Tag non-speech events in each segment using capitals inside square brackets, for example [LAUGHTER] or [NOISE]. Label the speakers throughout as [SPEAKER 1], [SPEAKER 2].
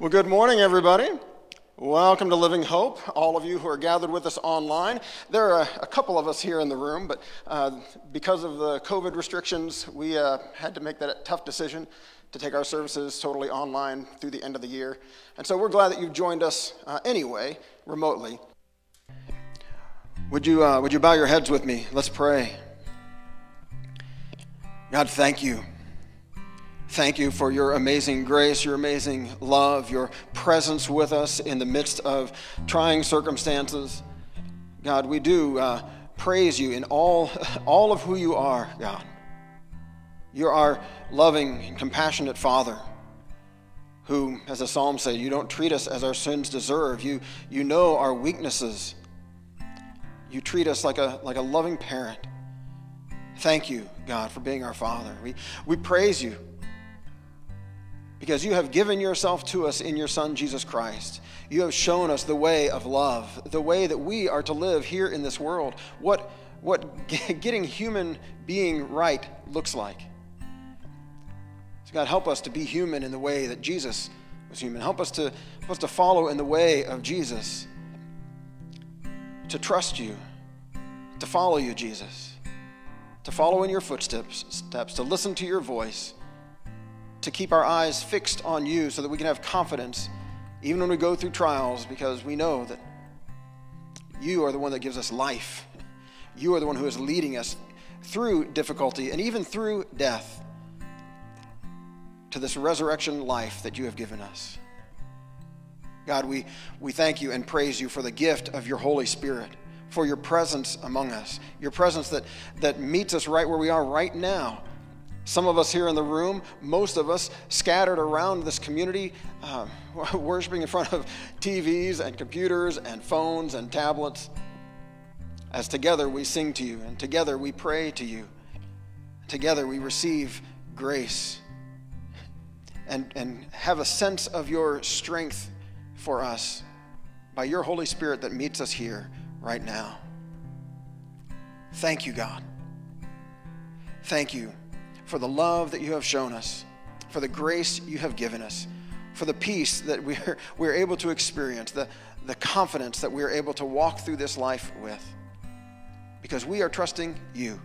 [SPEAKER 1] Well, good morning, everybody. Welcome to Living Hope, all of you who are gathered with us online. There are a, couple of us here in the room, but uh, because of the COVID restrictions, we uh, had to make that tough decision to take our services totally online through the end of the year. And so we're glad that you've joined us uh, anyway, remotely. Would you, uh, would you bow your heads with me? Let's pray. God, thank you Thank you for your amazing grace, your amazing love, your presence with us in the midst of trying circumstances. God, we do uh, praise you in all, [LAUGHS] all of who you are, God. You're our loving and compassionate Father who, as the psalm says, you don't treat us as our sins deserve. You, you know our weaknesses. You treat us like a, like a loving parent. Thank you, God, for being our Father. We, we praise you because you have given yourself to us in your Son, Jesus Christ. You have shown us the way of love, the way that we are to live here in this world, what, what [LAUGHS] getting human being right looks like. So, God, help us to be human in the way that Jesus was human. Help us to, help us to follow in the way of Jesus, to trust you, to follow you, Jesus, to follow in your footsteps, steps, to listen to your voice to keep our eyes fixed on you so that we can have confidence even when we go through trials because we know that you are the one that gives us life. You are the one who is leading us through difficulty and even through death to this resurrection life that you have given us. God, we, we thank you and praise you for the gift of your Holy Spirit, for your presence among us, your presence that, that meets us right where we are right now some of us here in the room, most of us scattered around this community, uh, [LAUGHS] worshiping in front of TVs and computers and phones and tablets. As together we sing to you, and together we pray to you. Together we receive grace and, and have a sense of your strength for us by your Holy Spirit that meets us here right now. Thank you, God. Thank you for the love that you have shown us, for the grace you have given us, for the peace that [LAUGHS] we're, we're able to experience, the, the confidence that we're able to walk through this life with. Because we are trusting you.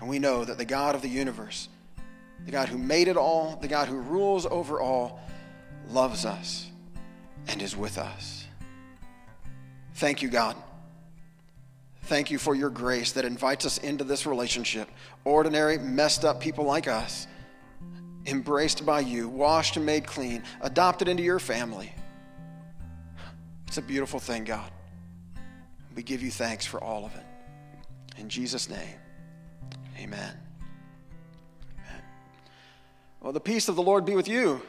[SPEAKER 1] And we know that the God of the universe, the God who made it all, the God who rules over all, loves us and is with us. Thank you, God. Thank you for your grace that invites us into this relationship. Ordinary, messed up people like us, embraced by you, washed and made clean, adopted into your family. It's a beautiful thing, God. We give you thanks for all of it. In Jesus' name, amen. amen. Well, the peace of the Lord be with you.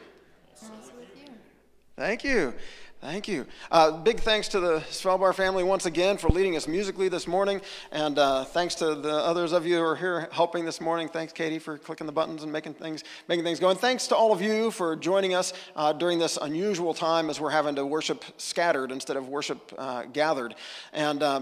[SPEAKER 1] Thank you. Thank you. Uh, big thanks to the Svelbar family once again for leading us musically this morning. And uh, thanks to the others of you who are here helping this morning. Thanks, Katie, for clicking the buttons and making things, making things go. And thanks to all of you for joining us uh, during this unusual time as we're having to worship scattered instead of worship uh, gathered. And uh,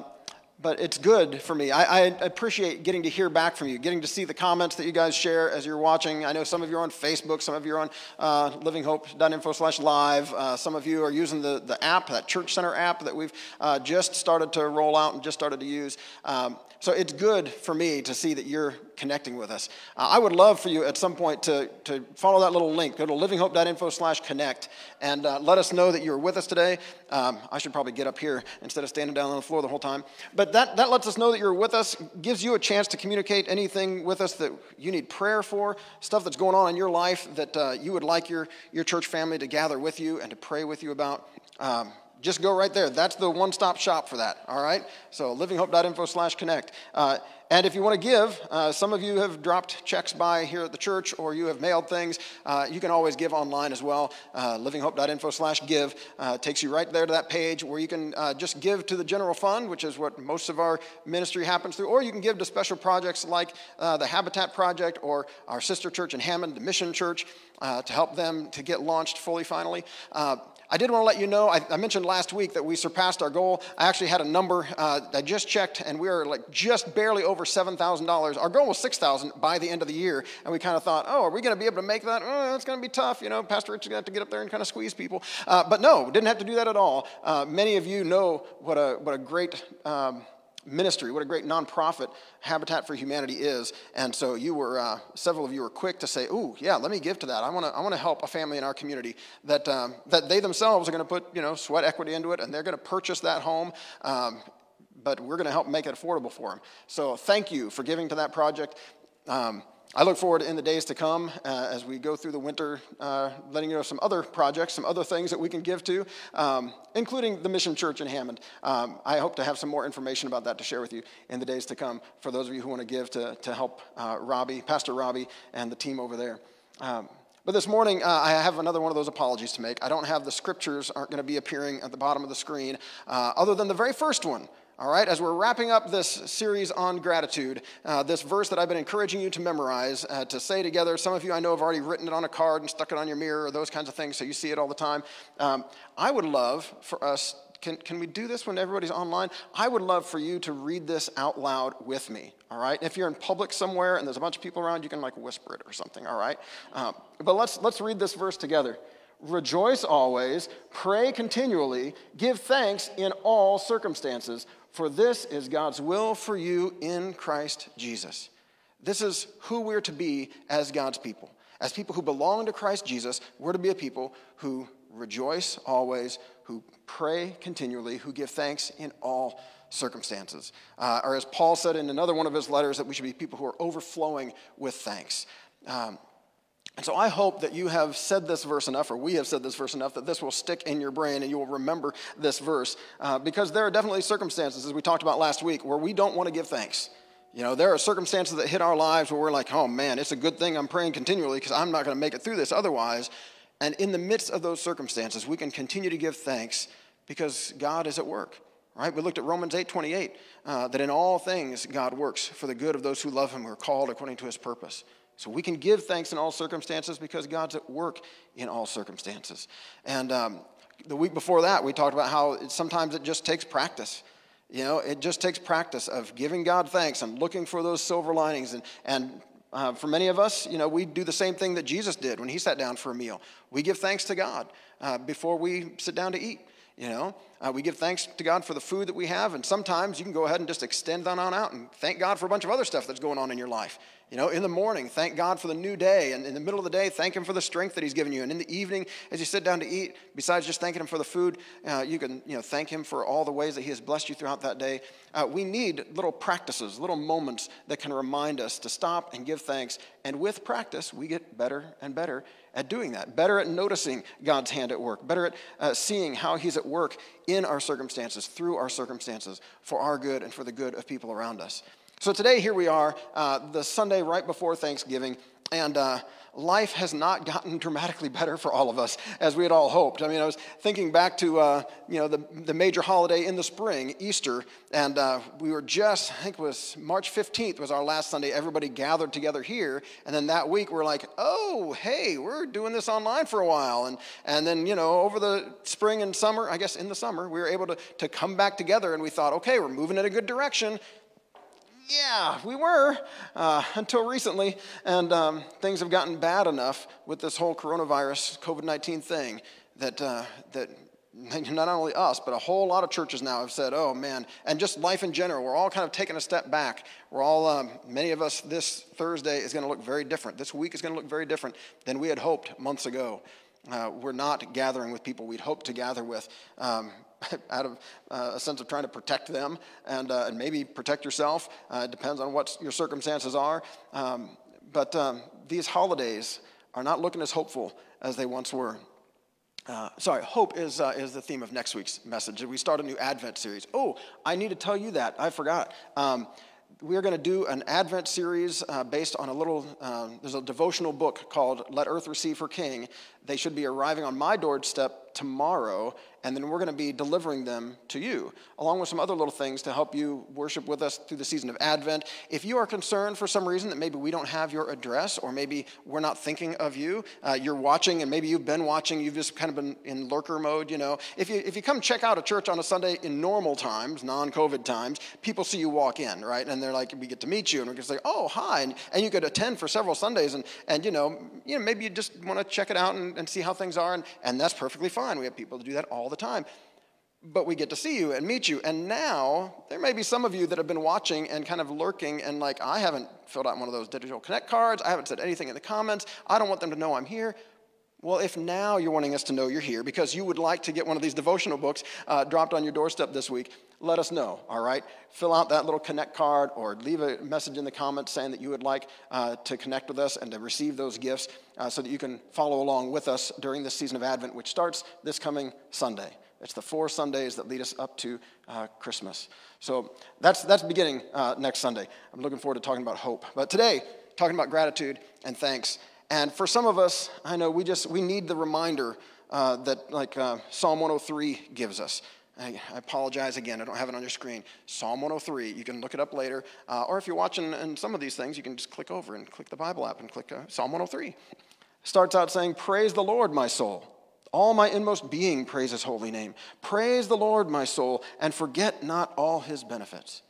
[SPEAKER 1] but it's good for me. I, I, appreciate getting to hear back from you, getting to see the comments that you guys share as you're watching. I know some of you are on Facebook, some of you are on uh, livinghope.info slash live. Uh, some of you are using the, the app, that Church Center app that we've uh, just started to roll out and just started to use. Um, so it's good for me to see that you're connecting with us. Uh, I would love for you at some point to, to follow that little link. Go to livinghope.info slash connect and uh, let us know that you're with us today. Um, I should probably get up here instead of standing down on the floor the whole time. But that, that lets us know that you're with us, gives you a chance to communicate anything with us that you need prayer for, stuff that's going on in your life that uh, you would like your, your church family to gather with you and to pray with you about. Um, just go right there. That's the one stop shop for that, all right? So livinghope.info slash connect. Uh, and if you want to give, uh, some of you have dropped checks by here at the church or you have mailed things. Uh, you can always give online as well. Uh, livinghope.info slash give uh, takes you right there to that page where you can uh, just give to the general fund, which is what most of our ministry happens through, or you can give to special projects like uh, the Habitat Project or our sister church in Hammond, the Mission Church, to help them to get launched fully finally. I did want to let you know, I, I, mentioned last week that we surpassed our goal. I actually had a number uh, I just checked, and we are like just barely over $7,000. Our goal was 6000 by the end of the year, and we kind of thought, oh, are we going to be able to make that? Oh, going to be tough. You know, Pastor Rich is going to have to get up there and kind of squeeze people. Uh, but no, didn't have to do that at all. Uh, many of you know what a, what a great um, ministry, what a great nonprofit Habitat for Humanity is. And so you were, uh, several of you were quick to say, "Ooh, yeah, let me give to that. I want to, I want to help a family in our community that um, that they themselves are going to put, you know, sweat equity into it, and they're going to purchase that home." Um, but we're going to help make it affordable for them. So thank you for giving to that project. Um, I look forward in the days to come uh, as we go through the winter, uh, letting you know some other projects, some other things that we can give to, um, including the Mission Church in Hammond. Um, I hope to have some more information about that to share with you in the days to come for those of you who want to give to, to help uh, Robbie, Pastor Robbie, and the team over there. Um, but this morning, uh, I have another one of those apologies to make. I don't have the scriptures aren't going to be appearing at the bottom of the screen, uh, other than the very first one all right, as we're wrapping up this series on gratitude, uh, this verse that I've been encouraging you to memorize, uh, to say together, some of you I know have already written it on a card and stuck it on your mirror or those kinds of things so you see it all the time. Um, I would love for us, can, can we do this when everybody's online? I would love for you to read this out loud with me, all right? If you're in public somewhere and there's a bunch of people around, you can like whisper it or something, all right? Um, but let's, let's read this verse together. Rejoice always, pray continually, give thanks in all circumstances for this is God's will for you in Christ Jesus. This is who we're to be as God's people. As people who belong to Christ Jesus, we're to be a people who rejoice always, who pray continually, who give thanks in all circumstances. Uh, or as Paul said in another one of his letters, that we should be people who are overflowing with thanks. Um, and so I hope that you have said this verse enough, or we have said this verse enough, that this will stick in your brain and you will remember this verse. Uh, because there are definitely circumstances, as we talked about last week, where we don't want to give thanks. You know, there are circumstances that hit our lives where we're like, oh man, it's a good thing I'm praying continually because I'm not going to make it through this otherwise. And in the midst of those circumstances, we can continue to give thanks because God is at work. Right? We looked at Romans 8 28, uh, that in all things God works for the good of those who love him, who are called according to his purpose. So we can give thanks in all circumstances because God's at work in all circumstances. And um, the week before that, we talked about how it, sometimes it just takes practice. You know, it just takes practice of giving God thanks and looking for those silver linings. And, and uh, for many of us, you know, we do the same thing that Jesus did when he sat down for a meal. We give thanks to God uh, before we sit down to eat. You know, uh, we give thanks to God for the food that we have, and sometimes you can go ahead and just extend that on out and thank God for a bunch of other stuff that's going on in your life. You know, in the morning, thank God for the new day. And in the middle of the day, thank Him for the strength that He's given you. And in the evening, as you sit down to eat, besides just thanking Him for the food, uh, you can, you know, thank Him for all the ways that He has blessed you throughout that day. Uh, we need little practices, little moments that can remind us to stop and give thanks. And with practice, we get better and better at doing that, better at noticing God's hand at work, better at uh, seeing how He's at work in our circumstances, through our circumstances, for our good and for the good of people around us. So today, here we are, uh, the Sunday right before Thanksgiving, and uh, life has not gotten [LAUGHS] dramatically better for all of us as we had all hoped. I mean, I was thinking back to uh, you know the, the major holiday in the spring, Easter, and uh, we were just I think it was March 15th was our last Sunday. Everybody gathered together here, and then that week we're like, oh hey, we're doing this online for a while, and and then you know over the spring and summer, I guess in the summer, we were able to to come back together, and we thought, okay, we're moving in a good direction. Yeah, we were uh, until recently, and um, things have gotten bad enough with this whole coronavirus COVID 19 thing that, uh, that [LAUGHS] not only us, but a whole lot of churches now have said, oh man, and just life in general, we're all kind of taking a step back. We're all, um, many of us, this Thursday is going to look very different. This week is going to look very different than we had hoped months ago. Uh, we're not gathering with people we'd hoped to gather with. Um, [LAUGHS] out of uh, a sense of trying to protect them and, uh, and maybe protect yourself. Uh, it depends on what your circumstances are. Um, but um, these holidays are not looking as hopeful as they once were. Uh, sorry, hope is, uh, is the theme of next week's message. We start a new Advent series. Oh, I need to tell you that. I forgot. Um, we are going to do an Advent series uh, based on a little, um, there's a devotional book called Let Earth Receive Her King. They should be arriving on my doorstep tomorrow, and then we're going to be delivering them to you, along with some other little things to help you worship with us through the season of Advent. If you are concerned for some reason that maybe we don't have your address, or maybe we're not thinking of you, uh, you're watching, and maybe you've been watching, you've just kind of been in lurker mode, you know. If you, if you come check out a church on a Sunday in normal times, non COVID times, people see you walk in, right? And they're like, we get to meet you, and going to say, oh, hi. And, and you could attend for several Sundays, and, and you know, you know, maybe you just want to check it out and, and see how things are, and, and that's perfectly fine. We have people to do that all the time but we get to see you and meet you. And now, there may be some of you that have been watching and kind of lurking and like, I haven't filled out one of those digital connect cards. I haven't said anything in the comments. I don't want them to know I'm here. Well, if now you're wanting us to know you're here because you would like to get one of these devotional books uh, dropped on your doorstep this week, let us know, all right? Fill out that little connect card or leave a message in the comments saying that you would like uh, to connect with us and to receive those gifts uh, so that you can follow along with us during this season of Advent, which starts this coming Sunday. It's the four Sundays that lead us up to uh, Christmas. So that's, that's beginning uh, next Sunday. I'm looking forward to talking about hope. But today, talking about gratitude and thanks. And for some of us, I know we just we need the reminder uh, that like uh, Psalm 103 gives us. I, I, apologize again. I don't have it on your screen. Psalm 103. You can look it up later. Uh, or if you're watching and some of these things, you can just click over and click the Bible app and click uh, Psalm 103. Starts out saying, Praise the Lord, my soul. All my inmost being praise his holy name. Praise the Lord, my soul, and forget not all his benefits.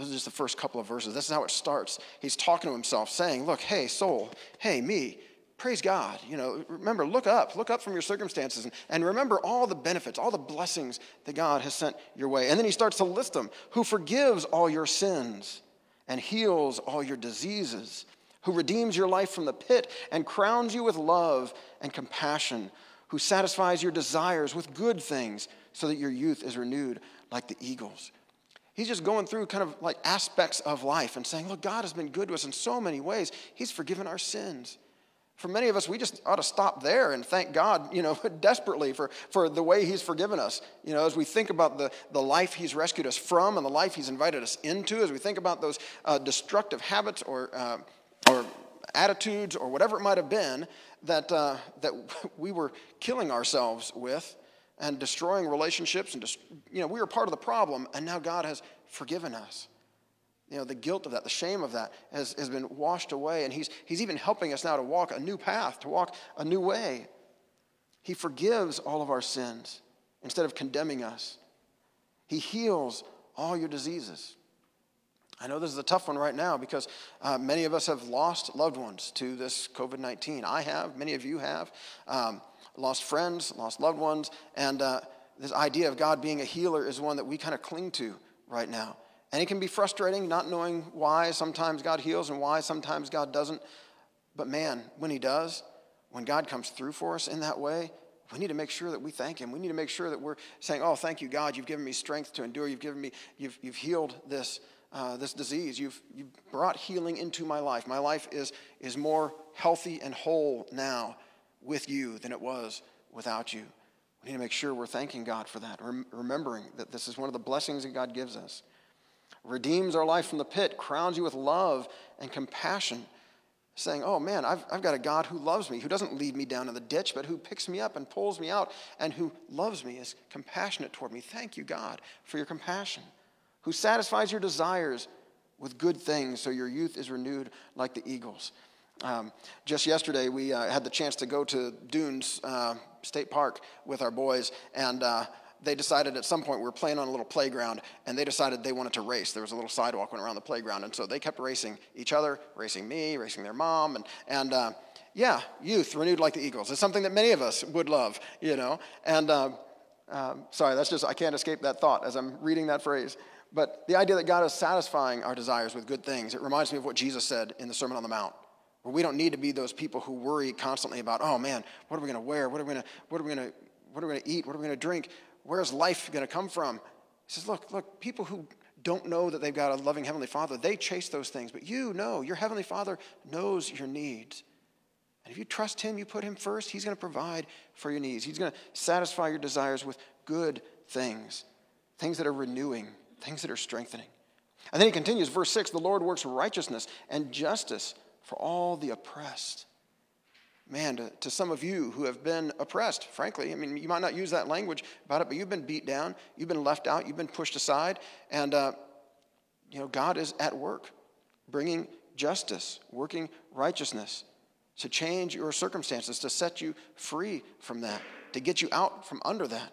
[SPEAKER 1] This is just the first couple of verses. This is how it starts. He's talking to himself, saying, Look, hey, soul, hey, me, praise God. You know, remember, look up, look up from your circumstances, and, and remember all the benefits, all the blessings that God has sent your way. And then he starts to list them who forgives all your sins and heals all your diseases, who redeems your life from the pit and crowns you with love and compassion who satisfies your desires with good things so that your youth is renewed like the eagles. He's just going through kind of like aspects of life and saying, Look, God has been good to us in so many ways. He's forgiven our sins. For many of us, we just ought to stop there and thank God, you know, [LAUGHS] desperately for, for the way He's forgiven us. You know, as we think about the, the life He's rescued us from and the life He's invited us into, as we think about those uh, destructive habits or, uh, or attitudes or whatever it might have been that, uh, that [LAUGHS] we were killing ourselves with and destroying relationships and just, you know we were part of the problem and now god has forgiven us you know the guilt of that the shame of that has, has been washed away and he's, he's even helping us now to walk a new path to walk a new way he forgives all of our sins instead of condemning us he heals all your diseases I know this is a tough one right now because uh, many of us have lost loved ones to this COVID 19. I have, many of you have. Um, lost friends, lost loved ones. And uh, this idea of God being a healer is one that we kind of cling to right now. And it can be frustrating not knowing why sometimes God heals and why sometimes God doesn't. But man, when He does, when God comes through for us in that way, we need to make sure that we thank Him. We need to make sure that we're saying, Oh, thank you, God. You've given me strength to endure. You've given me, you've, you've healed this uh, this disease. You've, you've brought healing into my life. My life is, is more healthy and whole now with you than it was without you. We need to make sure we're thanking God for that, rem- remembering that this is one of the blessings that God gives us. Redeems our life from the pit, crowns you with love and compassion, saying, Oh man, I've, I've got a God who loves me, who doesn't lead me down in the ditch, but who picks me up and pulls me out, and who loves me, is compassionate toward me. Thank you, God, for your compassion who satisfies your desires with good things so your youth is renewed like the eagles. Um, just yesterday, we uh, had the chance to go to Dunes uh, State Park with our boys, and uh, they decided at some point we were playing on a little playground, and they decided they wanted to race. There was a little sidewalk went around the playground, and so they kept racing each other, racing me, racing their mom, and and uh, yeah, youth renewed like the eagles. It's something that many of us would love, you know. And uh, um, sorry, that's just I can't escape that thought as I'm reading that phrase. But the idea that God is satisfying our desires with good things, it reminds me of what Jesus said in the Sermon on the Mount. Where we don't need to be those people who worry constantly about, oh man, what are we going to wear? What are we going to, what are we to, what are we to eat? What are we going to drink? Where's life going to come from? He says, look, look, people who don't know that they've got a loving Heavenly Father, they chase those things. But you know, your Heavenly Father knows your needs. And if you trust Him, you put Him first, He's going to provide for your needs. He's going to satisfy your desires with good things, things that are renewing, things that are strengthening. And then he continues, verse 6 the Lord works righteousness and justice for all the oppressed. man, to, to, some of you who have been oppressed, frankly. I mean, you might not use that language about it, but you've been beat down, you've been left out, you've been pushed aside, and, uh, you know, God is at work, bringing justice, working righteousness to change your circumstances, to set you free from that, to get you out from under that.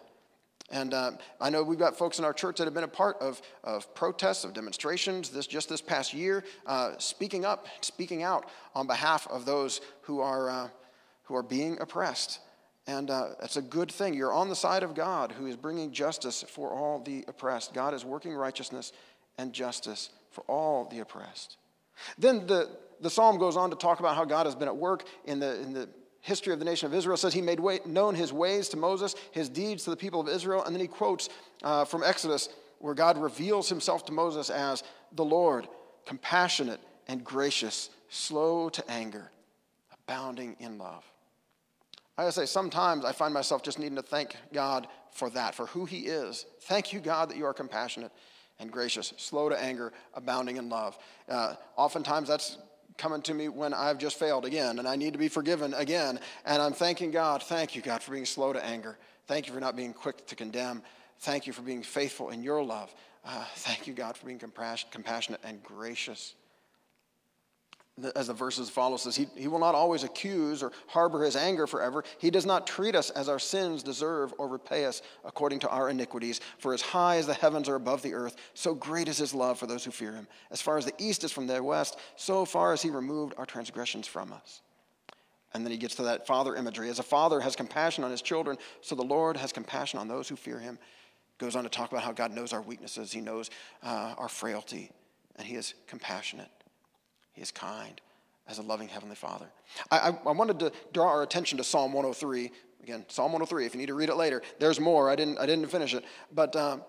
[SPEAKER 1] And uh, I know we've got folks in our church that have been a part of, of protests, of demonstrations, this, just this past year, uh, speaking up, speaking out on behalf of those who are, uh, who are being oppressed. And uh, it's a good thing. You're on the side of God who is bringing justice for all the oppressed. God is working righteousness and justice for all the oppressed. Then the, the psalm goes on to talk about how God has been at work in the, in the history of the nation of Israel says he made way, known his ways to Moses, his deeds to the people of Israel. And then he quotes uh, from Exodus where God reveals himself to Moses as the Lord, compassionate and gracious, slow to anger, abounding in love. I gotta say, sometimes I find myself just needing to thank God for that, for who He is. Thank you, God, that you are compassionate and gracious, slow to anger, abounding in love. Uh, oftentimes that's coming to me when I've just failed again and I need to be forgiven again. And I'm thanking God. Thank you, God, for being slow to anger. Thank you for not being quick to condemn. Thank you for being faithful in your love. Uh, thank you, God, for being compassionate and gracious as the verses follow says, he, he will not always accuse or harbor his anger forever. He does not treat us as our sins deserve or repay us according to our iniquities. For as high as the heavens are above the earth, so great is his love for those who fear him. As far as the east is from the west, so far as he removed our transgressions from us. And then he gets to that father imagery. As a father has compassion on his children, so the Lord has compassion on those who fear him. Goes on to talk about how God knows our weaknesses, he knows uh, our frailty, and he is compassionate. He is kind as a loving Heavenly Father. I, I, I, wanted to draw our attention to Psalm 103. Again, Psalm 103, if you need to read it later, there's more. I didn't, I didn't finish it. But um,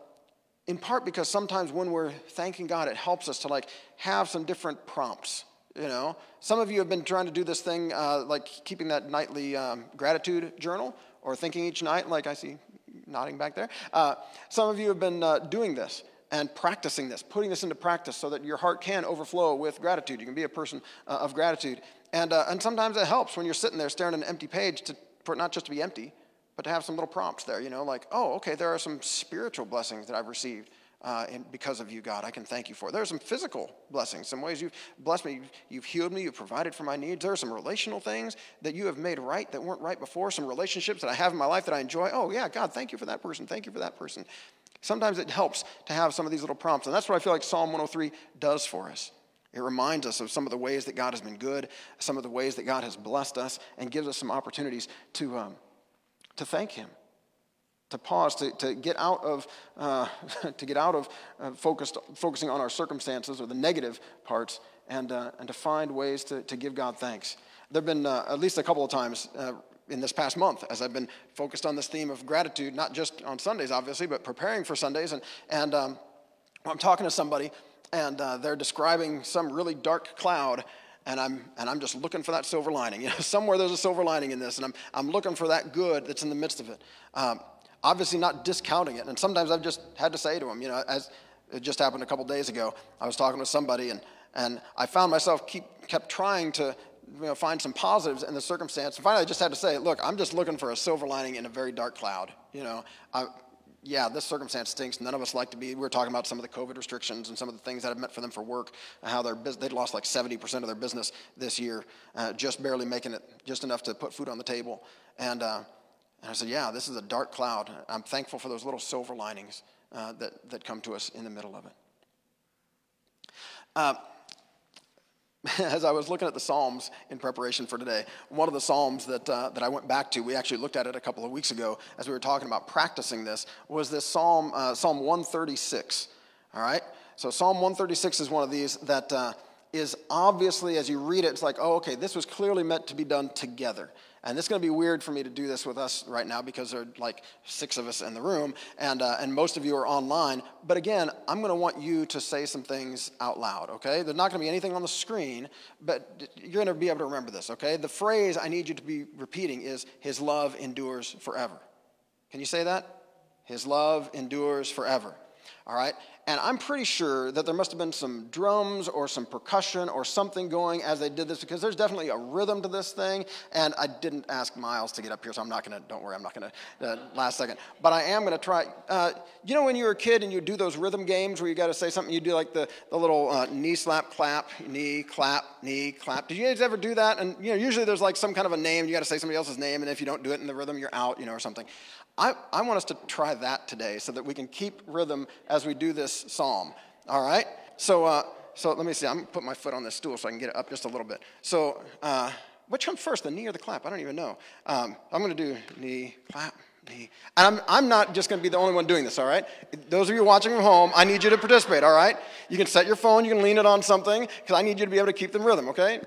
[SPEAKER 1] in part because sometimes when we're thanking God, it helps us to like have some different prompts. You know, some of you have been trying to do this thing uh, like keeping that nightly um, gratitude journal or thinking each night, like I see nodding back there. Uh, some of you have been uh, doing this and practicing this, putting this into practice so that your heart can overflow with gratitude. You can be a person uh, of gratitude. And, uh, and sometimes it helps when you're sitting there staring at an empty page to, for it not just to be empty, but to have some little prompts there, you know, like, oh, okay, there are some spiritual blessings that I've received. Uh, and because of you, God, I can thank you for. There are some physical blessings, some ways you've blessed me. You've healed me. You've provided for my needs. There are some relational things that you have made right that weren't right before. Some relationships that I have in my life that I enjoy. Oh yeah, God, thank you for that person. Thank you for that person. Sometimes it helps to have some of these little prompts, and that's what I feel like Psalm 103 does for us. It reminds us of some of the ways that God has been good, some of the ways that God has blessed us, and gives us some opportunities to, um, to thank Him, to pause, to, to get out of, uh, [LAUGHS] to get out of uh, focused, focusing on our circumstances or the negative parts, and, uh, and to find ways to, to give God thanks. There have been uh, at least a couple of times uh, in this past month as I've been focused on this theme of gratitude, not just on Sundays, obviously, but preparing for Sundays. And, and um, I'm talking to somebody, and uh, they're describing some really dark cloud. And I'm, and I'm just looking for that silver lining. [LAUGHS] You know, somewhere there's a silver lining in this, and I'm, I'm looking for that good that's in the midst of it. Um, obviously, not discounting it. And sometimes I've just had to say to them, you know, as it just happened a couple days ago, I was talking with somebody, and, and I found myself keep, kept trying to you know, find some positives in the circumstance. And finally, I just had to say, look, I'm just looking for a silver lining in a very dark cloud. You know, I, yeah, this circumstance stinks. None of us like to be. We were talking about some of the COVID restrictions and some of the things that have meant for them for work, how their they'd lost like 70% of their business this year, uh, just barely making it, just enough to put food on the table. And, uh, and I said, yeah, this is a dark cloud. I'm thankful for those little silver linings uh, that, that come to us in the middle of it. [LAUGHS] As I was looking at the Psalms in preparation for today, one of the Psalms that, uh, that I went back to, we actually looked at it a couple of weeks ago as we were talking about practicing this, was this Psalm, uh, Psalm 136. All right? So Psalm 136 is one of these that uh, is obviously, as you read it, it's like, oh, okay, this was clearly meant to be done together. And it's going to be weird for me to do this with us right now because there are like six of us in the room and, uh, and most of you are online. But again, I'm going to want you to say some things out loud, okay? There's not going to be anything on the screen, but you're going to be able to remember this, okay? The phrase I need you to be repeating is, His love endures forever. Can you say that? His love endures forever. All right? And I'm pretty sure that there must have been some drums or some percussion or something going as they did this because there's definitely a rhythm to this thing. And I didn't ask Miles to get up here, so I'm not going to, don't worry, I'm not going to, uh, last second. But I am going to try. Uh, you know, when you were a kid and you do those rhythm games where you got to say something, you do like the, the little uh, knee slap, clap, knee, clap, knee, clap. Did you guys ever do that? And, you know, usually there's like some kind of a name, you got to say somebody else's name, and if you don't do it in the rhythm, you're out, you know, or something. I, I want us to try that today so that we can keep rhythm as we do this psalm. All right? So, uh, so let me see. I'm going to put my foot on this stool so I can get it up just a little bit. So, uh, which comes first, the knee or the clap? I don't even know. Um, I'm going to do knee, clap, knee. And I'm, I'm not just going to be the only one doing this, all right? Those of you watching from home, I need you to participate, all right? You can set your phone, you can lean it on something, because I need you to be able to keep the rhythm, okay?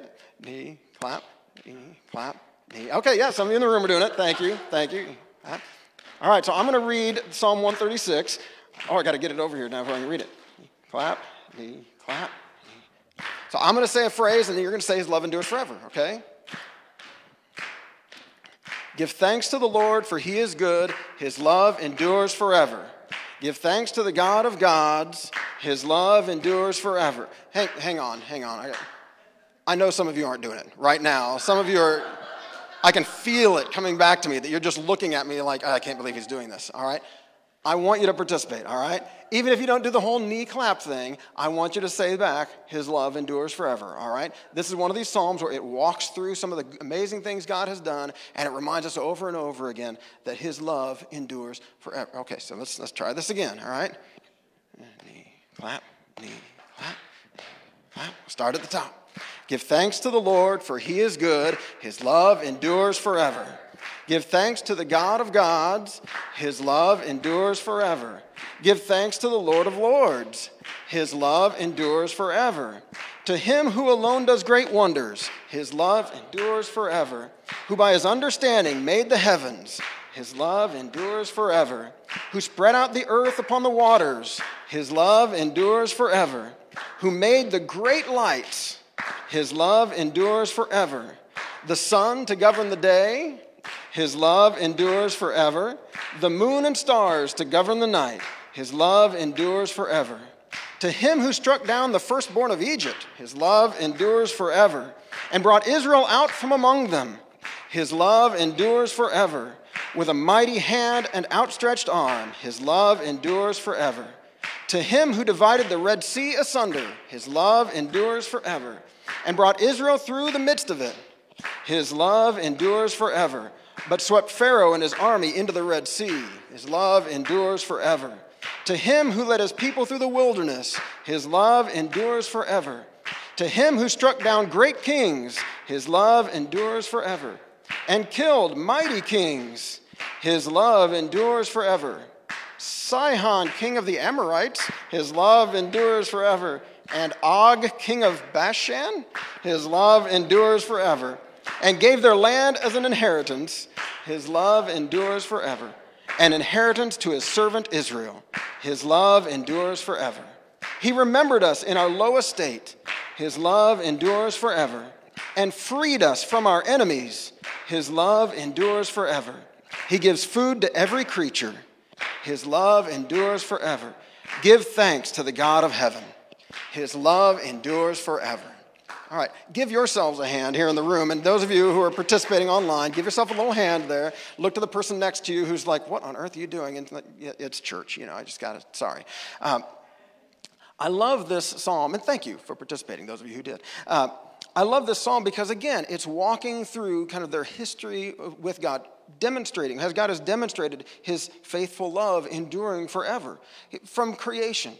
[SPEAKER 1] Knee, clap, knee, clap, knee. Okay, yeah, some of you in the room are doing it. Thank you, thank you. All right, so I'm going to read Psalm 136. Oh, I got to get it over here now before I can read it. Clap, knee, clap. So I'm going to say a phrase, and then you're going to say His love endures forever, okay? Give thanks to the Lord, for He is good. His love endures forever. Give thanks to the God of gods. His love endures forever. Hang, hang on, hang on. I, I know some of you aren't doing it right now. Some of you are I can feel it coming back to me that you're just looking at me like, oh, I can't believe he's doing this, all right? I want you to participate, all right? Even if you don't do the whole knee clap thing, I want you to say back, His love endures forever, all right? This is one of these Psalms where it walks through some of the amazing things God has done, and it reminds us over and over again that His love endures forever. Okay, so let's, let's try this again, all right? Knee clap, knee clap, clap. Start at the top. Give thanks to the Lord, for he is good. His love endures forever. Give thanks to the God of gods. His love endures forever. Give thanks to the Lord of lords. His love endures forever. To him who alone does great wonders, his love endures forever. Who by his understanding made the heavens, his love endures forever. Who spread out the earth upon the waters, his love endures forever. Who made the great lights, his love endures forever. The sun to govern the day, his love endures forever. The moon and stars to govern the night, his love endures forever. To him who struck down the firstborn of Egypt, his love endures forever, and brought Israel out from among them, his love endures forever. With a mighty hand and outstretched arm, his love endures forever. To him who divided the Red Sea asunder, his love endures forever and brought Israel through the midst of it. His love endures forever, but swept Pharaoh and his army into the Red Sea. His love endures forever. To him who led his people through the wilderness, his love endures forever. To him who struck down great kings, his love endures forever. And killed mighty kings, his love endures forever. Sihon, king of the Amorites, his love endures forever and Og, king of Bashan. His love endures forever. And gave their land as an inheritance. His love endures forever. An inheritance to his servant Israel. His love endures forever. He remembered us in our low estate. His love endures forever. And freed us from our enemies. His love endures forever. He gives food to every creature. His love endures forever. Give thanks to the God of heaven. His love endures forever. All right, give yourselves a hand here in the room. And those of you who are participating online, give yourself a little hand there. Look to the person next to you who's like, What on earth are you doing? And it's church, you know, I just got to, sorry. Um, I love this psalm, and thank you for participating, those of you who did. Uh, I love this psalm because, again, it's walking through kind of their history with God, demonstrating, as God has demonstrated his faithful love enduring forever from creation.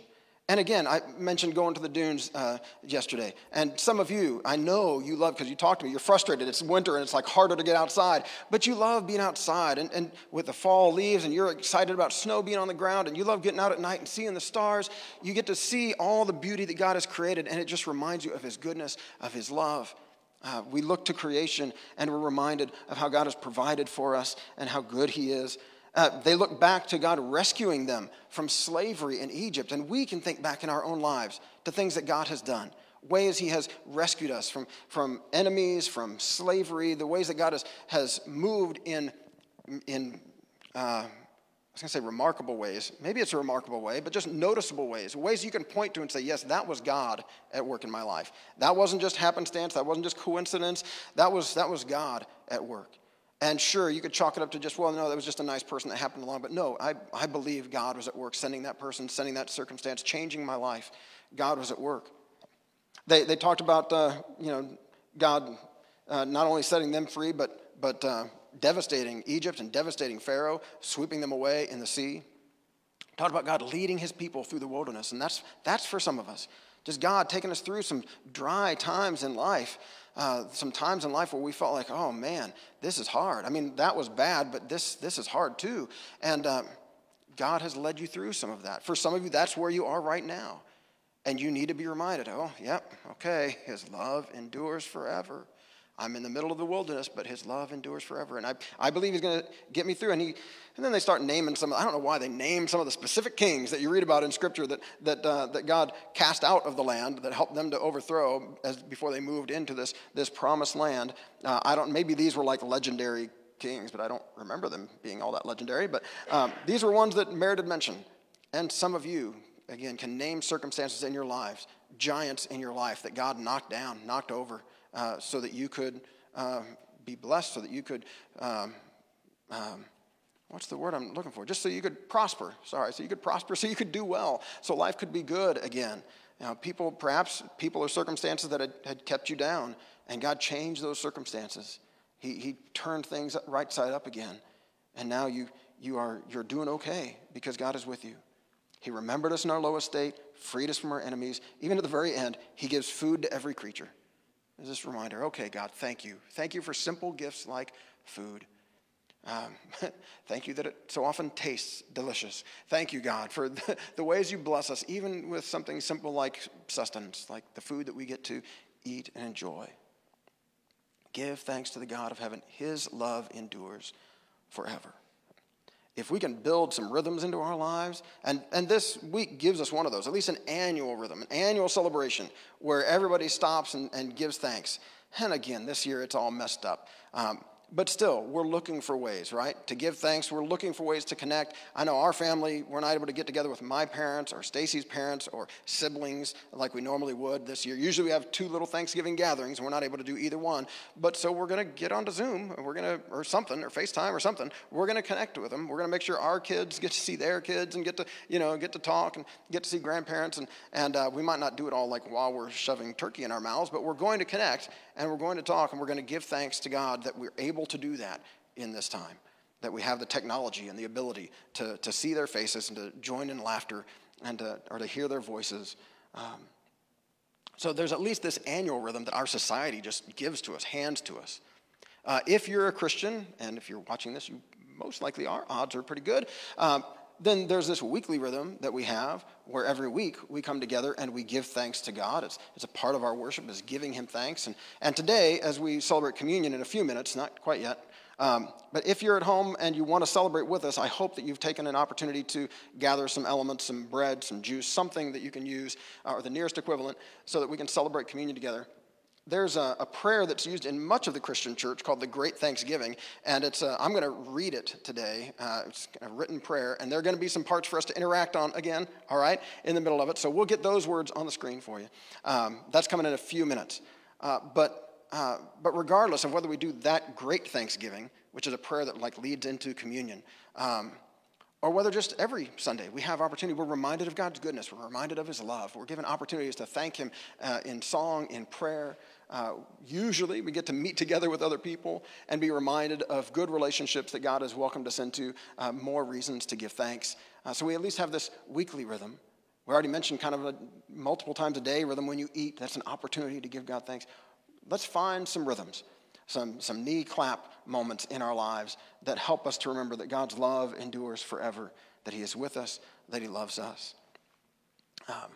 [SPEAKER 1] And again, I mentioned going to the dunes uh, yesterday. And some of you, I know you love, because you talked to me, you're frustrated. It's winter and it's like harder to get outside. But you love being outside and, and with the fall leaves, and you're excited about snow being on the ground, and you love getting out at night and seeing the stars. You get to see all the beauty that God has created, and it just reminds you of His goodness, of His love. Uh, we look to creation and we're reminded of how God has provided for us and how good He is. Uh, they look back to God rescuing them from slavery in Egypt. And we can think back in our own lives to things that God has done, ways He has rescued us from, from enemies, from slavery, the ways that God has, has moved in, in uh, I was going to say remarkable ways. Maybe it's a remarkable way, but just noticeable ways. Ways you can point to and say, yes, that was God at work in my life. That wasn't just happenstance. That wasn't just coincidence. That was, that was God at work. And sure, you could chalk it up to just, well, no, that was just a nice person that happened along. But no, I, I believe God was at work, sending that person, sending that circumstance, changing my life. God was at work. They, they talked about, uh, you know, God uh, not only setting them free, but, but uh, devastating Egypt and devastating Pharaoh, sweeping them away in the sea. Talked about God leading his people through the wilderness, and that's, that's for some of us. Just God taking us through some dry times in life, uh, some times in life where we felt like, oh man, this is hard. I mean, that was bad, but this, this is hard too. And uh, God has led you through some of that. For some of you, that's where you are right now. And you need to be reminded, oh, yep, okay, his love endures forever. I'm in the middle of the wilderness, but his love endures forever. And I, I believe he's going to get me through. And, he, and then they start naming some, I don't know why they name some of the specific kings that you read about in Scripture that, that, uh, that God cast out of the land that helped them to overthrow as, before they moved into this, this promised land. Uh, I don't, maybe these were like legendary kings, but I don't remember them being all that legendary. But um, these were ones that merited mention. And some of you, again, can name circumstances in your lives, giants in your life that God knocked down, knocked over uh, so that you could uh, be blessed, so that you could, um, um, what's the word I'm looking for? Just so you could prosper. Sorry, so you could prosper, [LAUGHS] so you could do well, so life could be good again. Know, people, perhaps people or circumstances that had, had kept you down, and God changed those circumstances. He, he turned things right side up again, and now you, you are, you're doing okay because God is with you. He remembered us in our lowest state, freed us from our enemies. Even at the very end, He gives food to every creature. Is this reminder, okay, God, thank you. Thank you for simple gifts like food. Um, [LAUGHS] thank you that it so often tastes delicious. Thank you, God, for [LAUGHS] the, the, ways you bless us, even with something simple like sustenance, like the food that we get to eat and enjoy. Give thanks to the God of heaven. His love endures forever if we can build some rhythms into our lives, and, and this week gives us one of those, at least an annual rhythm, an annual celebration where everybody stops and, and gives thanks. And again, this year it's all messed up. Um, but still, we're looking for ways, right? To give thanks. We're looking for ways to connect. I know our family, we're not able to get together with my parents or Stacy's parents or siblings like we normally would this year. Usually we have two little Thanksgiving gatherings, and we're not able to do either one. But so we're going to get onto Zoom, and we're going to, or something, or FaceTime or something. We're going to connect with them. We're going to make sure our kids get to see their kids and get to, you know, get to talk and get to see grandparents. And, and uh, we might not do it all like while we're shoving turkey in our mouths, but we're going to connect and we're going to talk and we're going to give thanks to God that we're able to do that in this time, that we have the technology and the ability to, to see their faces and to join in laughter and to, or to hear their voices. Um, so there's at least this annual rhythm that our society just gives to us, hands to us. Uh, if you're a Christian, and if you're watching this, you most likely are, odds are pretty good. Um, then there's this weekly rhythm that we have where every week we come together and we give thanks to God. It's, it's a part of our worship is giving him thanks. And, and today, as we celebrate communion in a few minutes, not quite yet, um, but if you're at home and you want to celebrate with us, I hope that you've taken an opportunity to gather some elements, some bread, some juice, something that you can use, uh, or the nearest equivalent, so that we can celebrate communion together there's a, a, prayer that's used in much of the Christian church called the Great Thanksgiving, and it's uh, I'm going to read it today. Uh, it's a written prayer, and there are going to be some parts for us to interact on again. All right, in the middle of it, so we'll get those words on the screen for you. Um, that's coming in a few minutes. Uh, but uh, but regardless of whether we do that Great Thanksgiving, which is a prayer that like leads into communion. Um, or whether just every Sunday we have opportunity, we're reminded of God's goodness, we're reminded of His love, we're given opportunities to thank Him uh, in song, in prayer, uh, usually, we get to meet together with other people and be reminded of good relationships that God has welcomed us into, uh, more reasons to give thanks. Uh, so we at least have this weekly rhythm. We already mentioned kind of a multiple times a day rhythm when you eat. That's an opportunity to give God thanks. Let's find some rhythms, some, some knee clap moments in our lives that help us to remember that God's love endures forever, that He is with us, that He loves us. Um,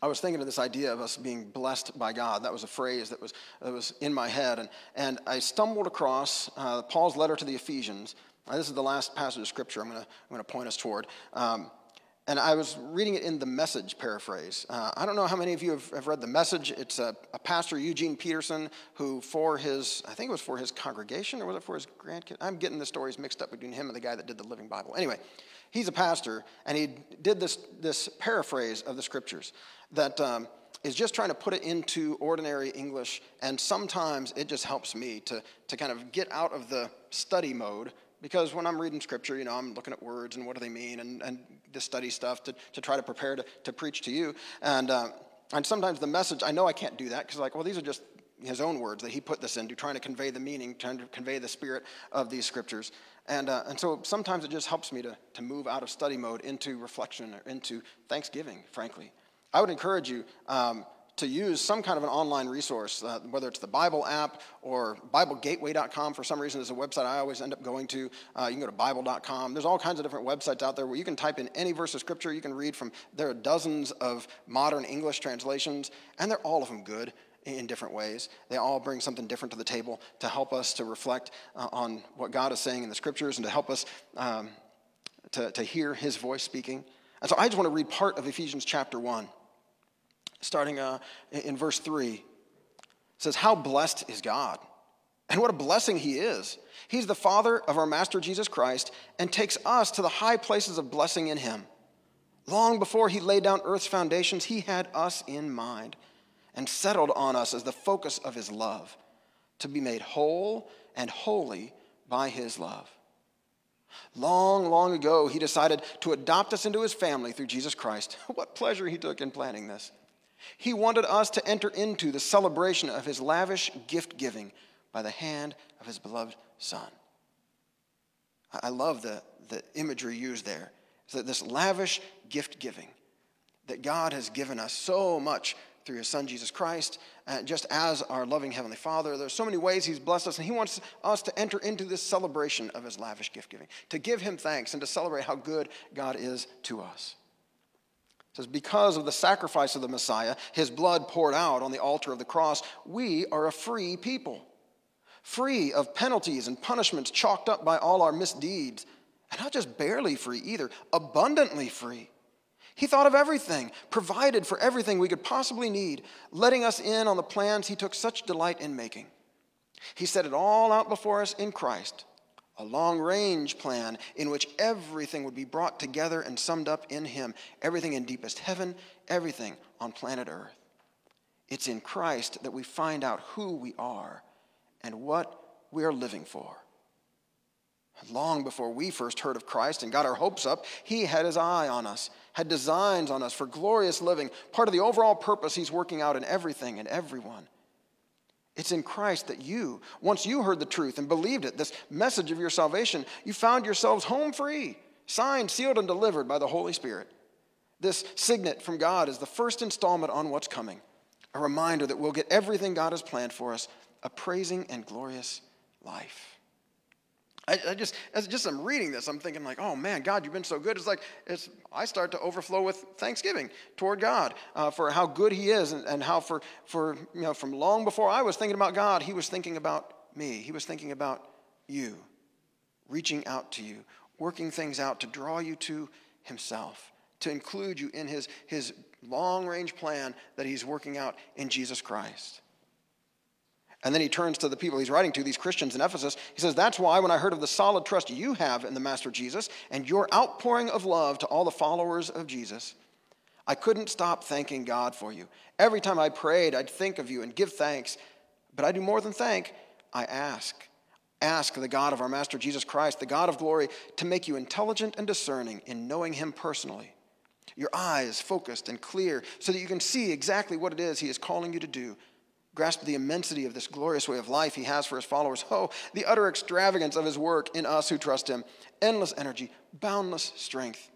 [SPEAKER 1] I was thinking of this idea of us being blessed by God. That was a phrase that was, that was in my head. And, and I stumbled across uh, Paul's letter to the Ephesians. Uh, this is the last passage of scripture I'm going to point us toward. Um, and I was reading it in the message paraphrase. Uh, I don't know how many of you have, have read the message. It's a, a, pastor, Eugene Peterson, who for his, I think it was for his congregation or was it for his grandkids? I'm getting the stories mixed up between him and the guy that did the Living Bible. Anyway, he's a pastor, and he did this, this paraphrase of the scriptures that um, is just trying to put it into ordinary English, and sometimes it just helps me to, to kind of get out of the study mode because when I'm reading scripture, you know, I'm looking at words and what do they mean and, and the study stuff to, to try to prepare to, to preach to you. And, uh, and sometimes the message, I know I can't do that because, like, well, these are just his own words that he put this into, trying to convey the meaning, trying to convey the spirit of these scriptures. And, uh, and so sometimes it just helps me to, to move out of study mode into reflection or into thanksgiving, frankly. I would encourage you um, to use some kind of an online resource, uh, whether it's the Bible app or BibleGateway.com. For some reason, is a website I always end up going to. Uh, you can go to Bible.com. There's all kinds of different websites out there where you can type in any verse of Scripture. You can read from, there are dozens of modern English translations, and they're all of them good in different ways. They all bring something different to the table to help us to reflect uh, on what God is saying in the Scriptures and to help us um, to, to hear His voice speaking. And so I just want to read part of Ephesians chapter 1 starting uh, in verse 3. It says, How blessed is God! And what a blessing He is. He's the Father of our Master Jesus Christ and takes us to the high places of blessing in Him. Long before He laid down earth's foundations, He had us in mind and settled on us as the focus of His love, to be made whole and holy by His love. Long, long ago, He decided to adopt us into His family through Jesus Christ. [LAUGHS] What pleasure He took in planning this. He wanted us to enter into the celebration of his lavish gift giving by the hand of his beloved Son. I love the, the imagery used there. that this lavish gift giving that God has given us so much through his son Jesus Christ, uh, just as our loving Heavenly Father. There's so many ways he's blessed us, and he wants us to enter into this celebration of his lavish gift giving, to give him thanks and to celebrate how good God is to us says, Because of the sacrifice of the Messiah, his blood poured out on the altar of the cross, we are a free people, free of penalties and punishments chalked up by all our misdeeds. And not just barely free either, abundantly free. He thought of everything, provided for everything we could possibly need, letting us in on the plans he took such delight in making. He set it all out before us in Christ a long range plan in which everything would be brought together and summed up in Him. Everything in deepest heaven, everything on planet Earth. It's in Christ that we find out who we are and what we are living for. Long before we first heard of Christ and got our hopes up, He had His eye on us, had designs on us for glorious living, part of the overall purpose He's working out in everything and everyone. It's in Christ that you, once you heard the truth and believed it, this message of your salvation, you found yourselves home free, signed, sealed, and delivered by the Holy Spirit. This signet from God is the first installment on what's coming, a reminder that we'll get everything God has planned for us, a praising and glorious life. I, I, just, as just I'm reading this, I'm thinking like, oh man, God, you've been so good. It's like it's, I start to overflow with thanksgiving toward God uh, for how good He is, and, and how for, for you know, from long before I was thinking about God, He was thinking about me. He was thinking about you, reaching out to you, working things out to draw you to Himself, to include you in His His long range plan that He's working out in Jesus Christ. And then he turns to the people he's writing to, these Christians in Ephesus. He says, That's why when I heard of the solid trust you have in the Master Jesus and your outpouring of love to all the followers of Jesus, I couldn't stop thanking God for you. Every time I prayed, I'd think of you and give thanks. But I do more than thank, I ask. Ask the God of our Master Jesus Christ, the God of glory, to make you intelligent and discerning in knowing him personally. Your eyes focused and clear so that you can see exactly what it is he is calling you to do grasp the immensity of this glorious way of life he has for his followers. Oh, the utter extravagance of his work in us who trust him. Endless energy, boundless strength.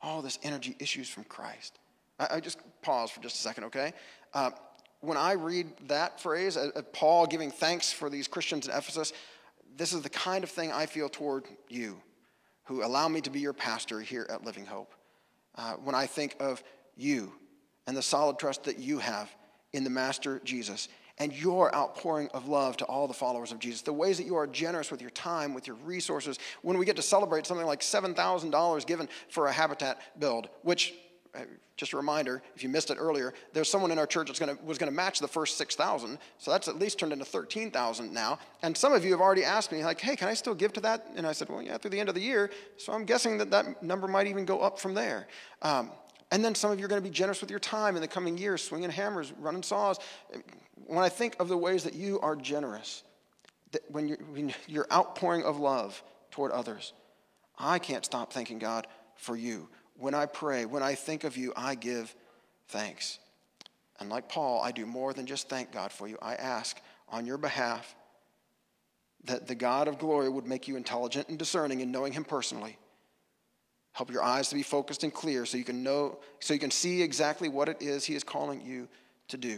[SPEAKER 1] All this energy issues from Christ. I, I just pause for just a second, okay? Uh, when I read that phrase, uh, uh, Paul giving thanks for these Christians in Ephesus, this is the kind of thing I feel toward you who allow me to be your pastor here at Living Hope. Uh, when I think of you and the solid trust that you have in the Master Jesus and your outpouring of love to all the followers of Jesus, the ways that you are generous with your time, with your resources. When we get to celebrate something like $7,000 given for a habitat build, which uh, just a reminder, if you missed it earlier, there's someone in our church that's gonna, was going to match the first 6,000. So that's at least turned into 13,000 now. And some of you have already asked me, like, hey, can I still give to that? And I said, well, yeah, through the end of the year. So I'm guessing that that number might even go up from there. Um, and then some of you are going to be generous with your time in the coming years, swinging hammers, running saws. When I think of the ways that you are generous, that when, you're, when you're outpouring of love toward others, I can't stop thanking God for you when I pray, when I think of you, I give thanks. And like Paul, I do more than just thank God for you. I ask on your behalf that the God of glory would make you intelligent and discerning in knowing him personally. Help your eyes to be focused and clear so you can know so you can see exactly what it is he is calling you to do.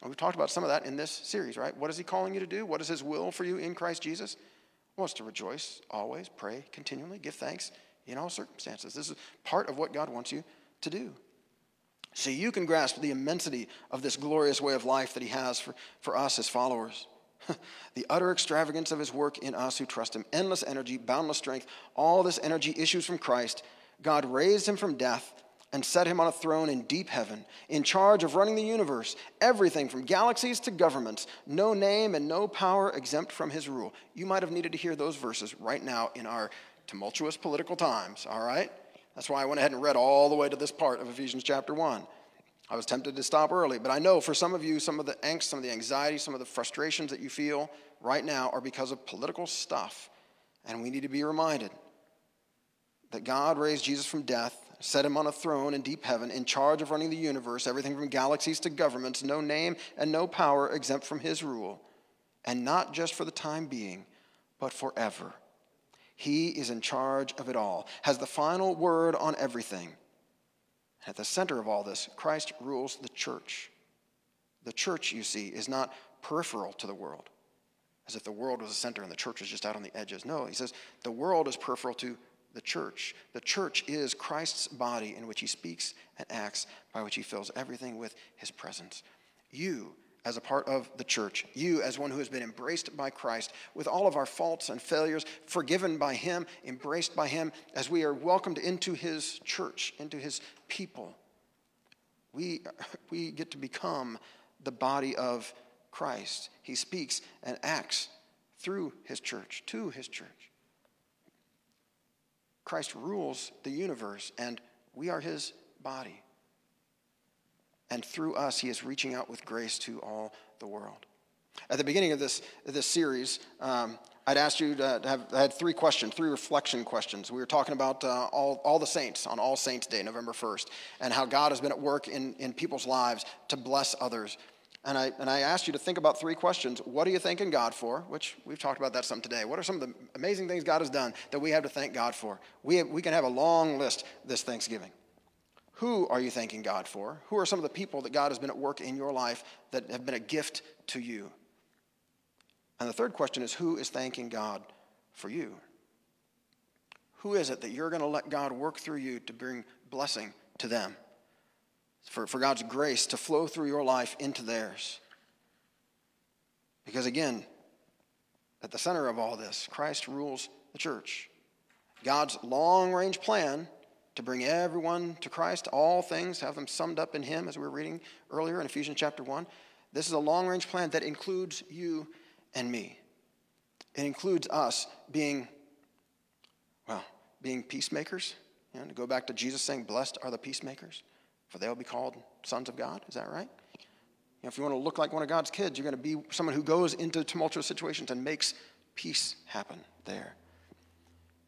[SPEAKER 1] And we've talked about some of that in this series, right? What is he calling you to do? What is his will for you in Christ Jesus? Well, it's to rejoice always, pray continually, give thanks in all circumstances. This is part of what God wants you to do. So you can grasp the immensity of this glorious way of life that He has for, for us as followers. [LAUGHS] the utter extravagance of His work in us who trust Him, endless energy, boundless strength, all this energy issues from Christ. God raised Him from death and set him on a throne in deep heaven, in charge of running the universe, everything from galaxies to governments, no name and no power exempt from his rule. You might have needed to hear those verses right now in our tumultuous political times, all right? That's why I went ahead and read all the way to this part of Ephesians chapter 1. I was tempted to stop early, but I know for some of you, some of the angst, some of the anxiety, some of the frustrations that you feel right now are because of political stuff. And we need to be reminded that God raised Jesus from death, set him on a throne in deep heaven, in charge of running the universe, everything from galaxies to governments, no name and no power exempt from his rule, and not just for the time being, but forever. He is in charge of it all, has the final word on everything. At the center of all this, Christ rules the church. The church, you see, is not peripheral to the world, as if the world was the center and the church was just out on the edges. No, he says the world is peripheral to the church. The church is Christ's body in which he speaks and acts, by which he fills everything with his presence. You as a part of the church. You, as one who has been embraced by Christ, with all of our faults and failures, forgiven by Him, embraced by Him, as we are welcomed into His church, into His people. We, [LAUGHS] we get to become the body of Christ. He speaks and acts through His church, to His church. Christ rules the universe, and we are His body and through us, he is reaching out with grace to all the world. At the beginning of this, this series, um, I'd asked you to have, I had three questions, three reflection questions. We were talking about uh, all, all the saints on All Saints Day, November 1st, and how God has been at work in, in people's lives to bless others. And I, and I asked you to think about three questions. What are you thanking God for? Which we've talked about that some today. What are some of the amazing things God has done that we have to thank God for? We, have, we can have a long list this Thanksgiving. Who are you thanking God for? Who are some of the people that God has been at work in your life that have been a gift to you? And the third question is who is thanking God for you? Who is it that you're going to let God work through you to bring blessing to them? For, for God's grace to flow through your life into theirs. Because again, at the center of all this, Christ rules the church. God's long range plan to bring everyone to Christ, all things, have them summed up in Him, as we were reading earlier in Ephesians chapter 1. This is a long range plan that includes you and me. It includes us being, well, being peacemakers. You know, to go back to Jesus saying, Blessed are the peacemakers, for they will be called sons of God. Is that right? You know, if you want to look like one of God's kids, you're going to be someone who goes into tumultuous situations and makes peace happen there.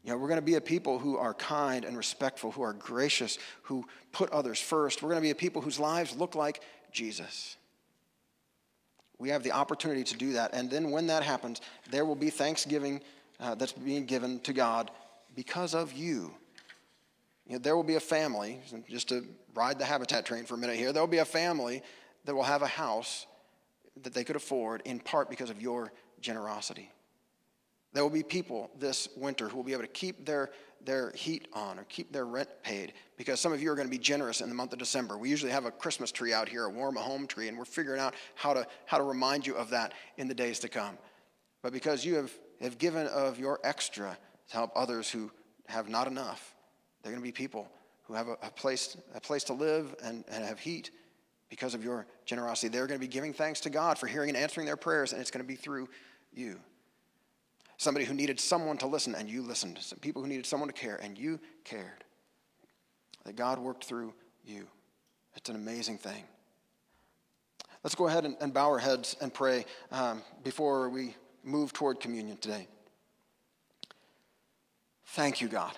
[SPEAKER 1] You know, we're going to be a people who are kind and respectful, who are gracious, who put others first. We're going to be a people whose lives look like Jesus. We have the opportunity to do that. And then when that happens, there will be thanksgiving uh, that's being given to God because of you. you know, there will be a family, just to ride the habitat train for a minute here, there will be a family that will have a house that they could afford in part because of your generosity. There will be people this winter who will be able to keep their, their heat on or keep their rent paid because some of you are going to be generous in the month of December. We usually have a Christmas tree out here, a warm a home tree, and we're figuring out how to, how to remind you of that in the days to come. But because you have, have given of your extra to help others who have not enough, there are going to be people who have a, a, place, a place to live and, and have heat because of your generosity. They're going to be giving thanks to God for hearing and answering their prayers, and it's going to be through you somebody who needed someone to listen and you listened, some people who needed someone to care and you cared. That God worked through you. It's an amazing thing. Let's go ahead and, and bow our heads and pray um, before we move toward communion today. Thank you, God.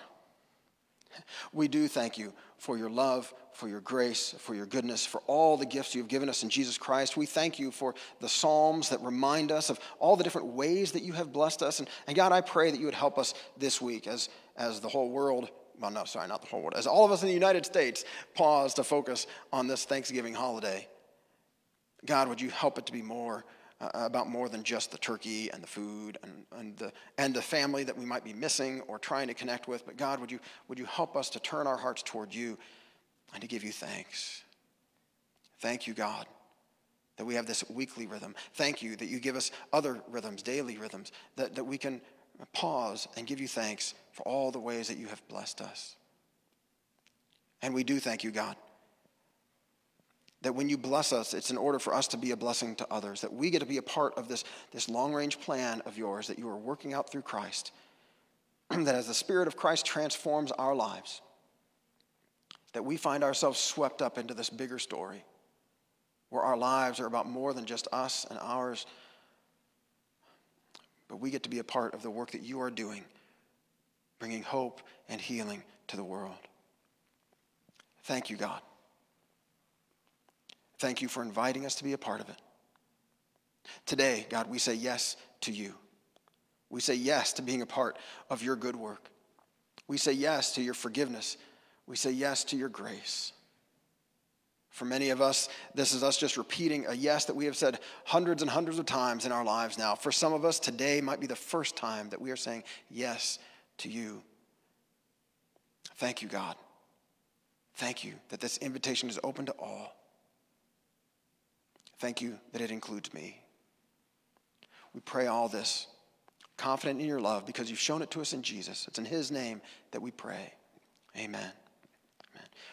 [SPEAKER 1] We do thank you for your love, for your grace, for your goodness, for all the gifts you've given us in Jesus Christ. We thank you for the Psalms that remind us of all the different ways that you have blessed us. And, and God, I pray that you would help us this week as, as the whole world, well, no, sorry, not the whole world, as all of us in the United States pause to focus on this Thanksgiving holiday. God, would you help it to be more uh, about more than just the turkey and the food and, and, the, and the family that we might be missing or trying to connect with. But God, would you, would you help us to turn our hearts toward you and to give you thanks? Thank you, God, that we have this weekly rhythm. Thank you that you give us other rhythms, daily rhythms, that, that we can pause and give you thanks for all the ways that you have blessed us. And we do thank you, God that when you bless us, it's in order for us to be a blessing to others, that we get to be a part of this, this long range plan of yours that you are working out through Christ. [CLEARS THROAT] that as the Spirit of Christ transforms our lives, that we find ourselves swept up into this bigger story where our lives are about more than just us and ours, but we get to be a part of the work that you are doing, bringing hope and healing to the world. Thank you, God. Thank you for inviting us to be a part of it. Today, God, we say yes to you. We say yes to being a part of your good work. We say yes to your forgiveness. We say yes to your grace. For many of us, this is us just repeating a yes that we have said hundreds and hundreds of times in our lives now. For some of us, today might be the first time that we are saying yes to you. Thank you, God. Thank you that this invitation is open to all. Thank you that it includes me. We pray all this, confident in your love, because you've shown it to us in Jesus. It's in His name that we pray. Amen.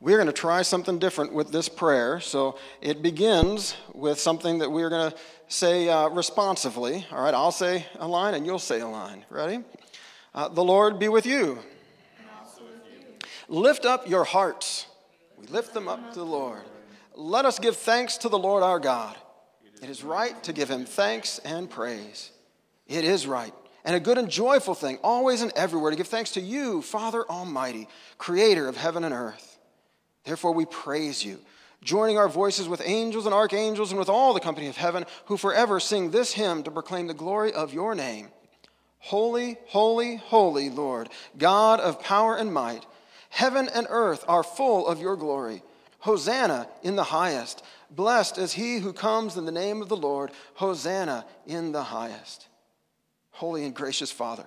[SPEAKER 1] We're going to try something different with this prayer. So it begins with something that we're going to say uh, responsively. All right, I'll say a line and you'll say a line. Ready? Uh, the Lord be with you. with you. Lift up your hearts. We lift them up to the Lord. Let us give thanks to the Lord our God. It is right to give him thanks and praise. It is right and a good and joyful thing, always and everywhere, to give thanks to you, Father Almighty, creator of heaven and earth. Therefore, we praise you, joining our voices with angels and archangels and with all the company of heaven, who forever sing this hymn to proclaim the glory of your name. Holy, holy, holy Lord, God of power and might, heaven and earth are full of your glory. Hosanna in the highest. Blessed is he who comes in the name of the Lord. Hosanna in the highest. Holy and gracious Father,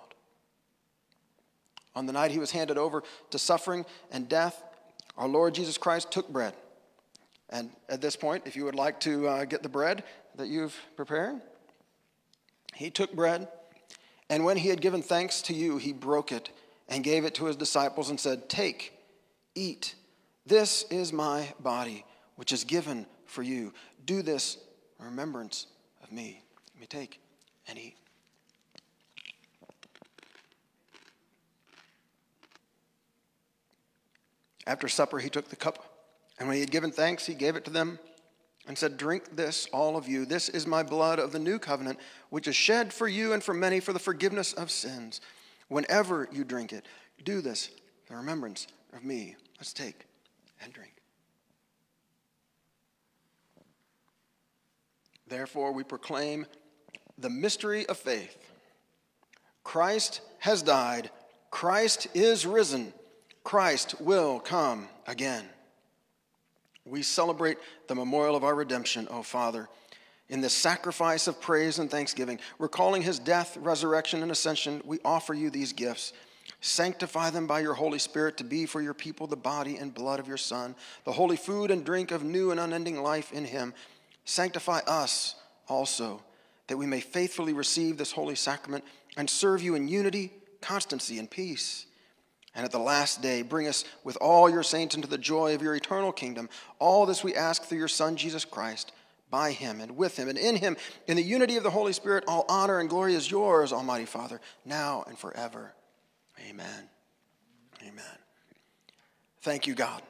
[SPEAKER 1] On the night he was handed over to suffering and death, our Lord Jesus Christ took bread. And at this point, if you would like to uh, get the bread that you've prepared, he took bread, and when he had given thanks to you, he broke it and gave it to his disciples and said, Take, Eat. This is my body, which is given for you. Do this in remembrance of me. Let me take and eat. After supper, he took the cup, and when he had given thanks, he gave it to them and said, Drink this, all of you. This is my blood of the new covenant, which is shed for you and for many for the forgiveness of sins. Whenever you drink it, do this in remembrance of me. Let's take and drink. Therefore, we proclaim the mystery of faith. Christ has died, Christ is risen, Christ will come again. We celebrate the memorial of our redemption, O Father, in this sacrifice of praise and thanksgiving. Recalling his death, resurrection, and ascension, we offer you these gifts. Sanctify them by your Holy Spirit to be for your people the body and blood of your Son, the holy food and drink of new and unending life in him. Sanctify us also, that we may faithfully receive this holy sacrament and serve you in unity, constancy, and peace. And at the last day, bring us with all your saints into the joy of your eternal kingdom. All this we ask through your Son, Jesus Christ, by him and with him and in him, in the unity of the Holy Spirit, all honor and glory is yours, Almighty Father, now and forever. Amen. Amen. Thank you, God,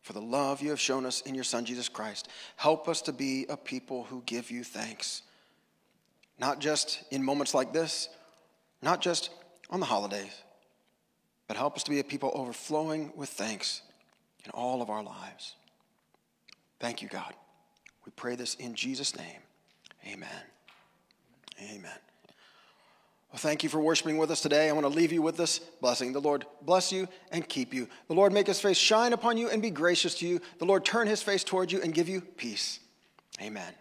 [SPEAKER 1] for the love you have shown us in your Son, Jesus Christ. Help us to be a people who give you thanks, not just in moments like this, not just on the holidays but help us to be a people overflowing with thanks in all of our lives. Thank you, God. We pray this in Jesus' name. Amen. Amen. Well, thank you for worshiping with us today. I want to leave you with this blessing. The Lord bless you and keep you. The Lord make his face shine upon you and be gracious to you. The Lord turn his face toward you and give you peace. Amen.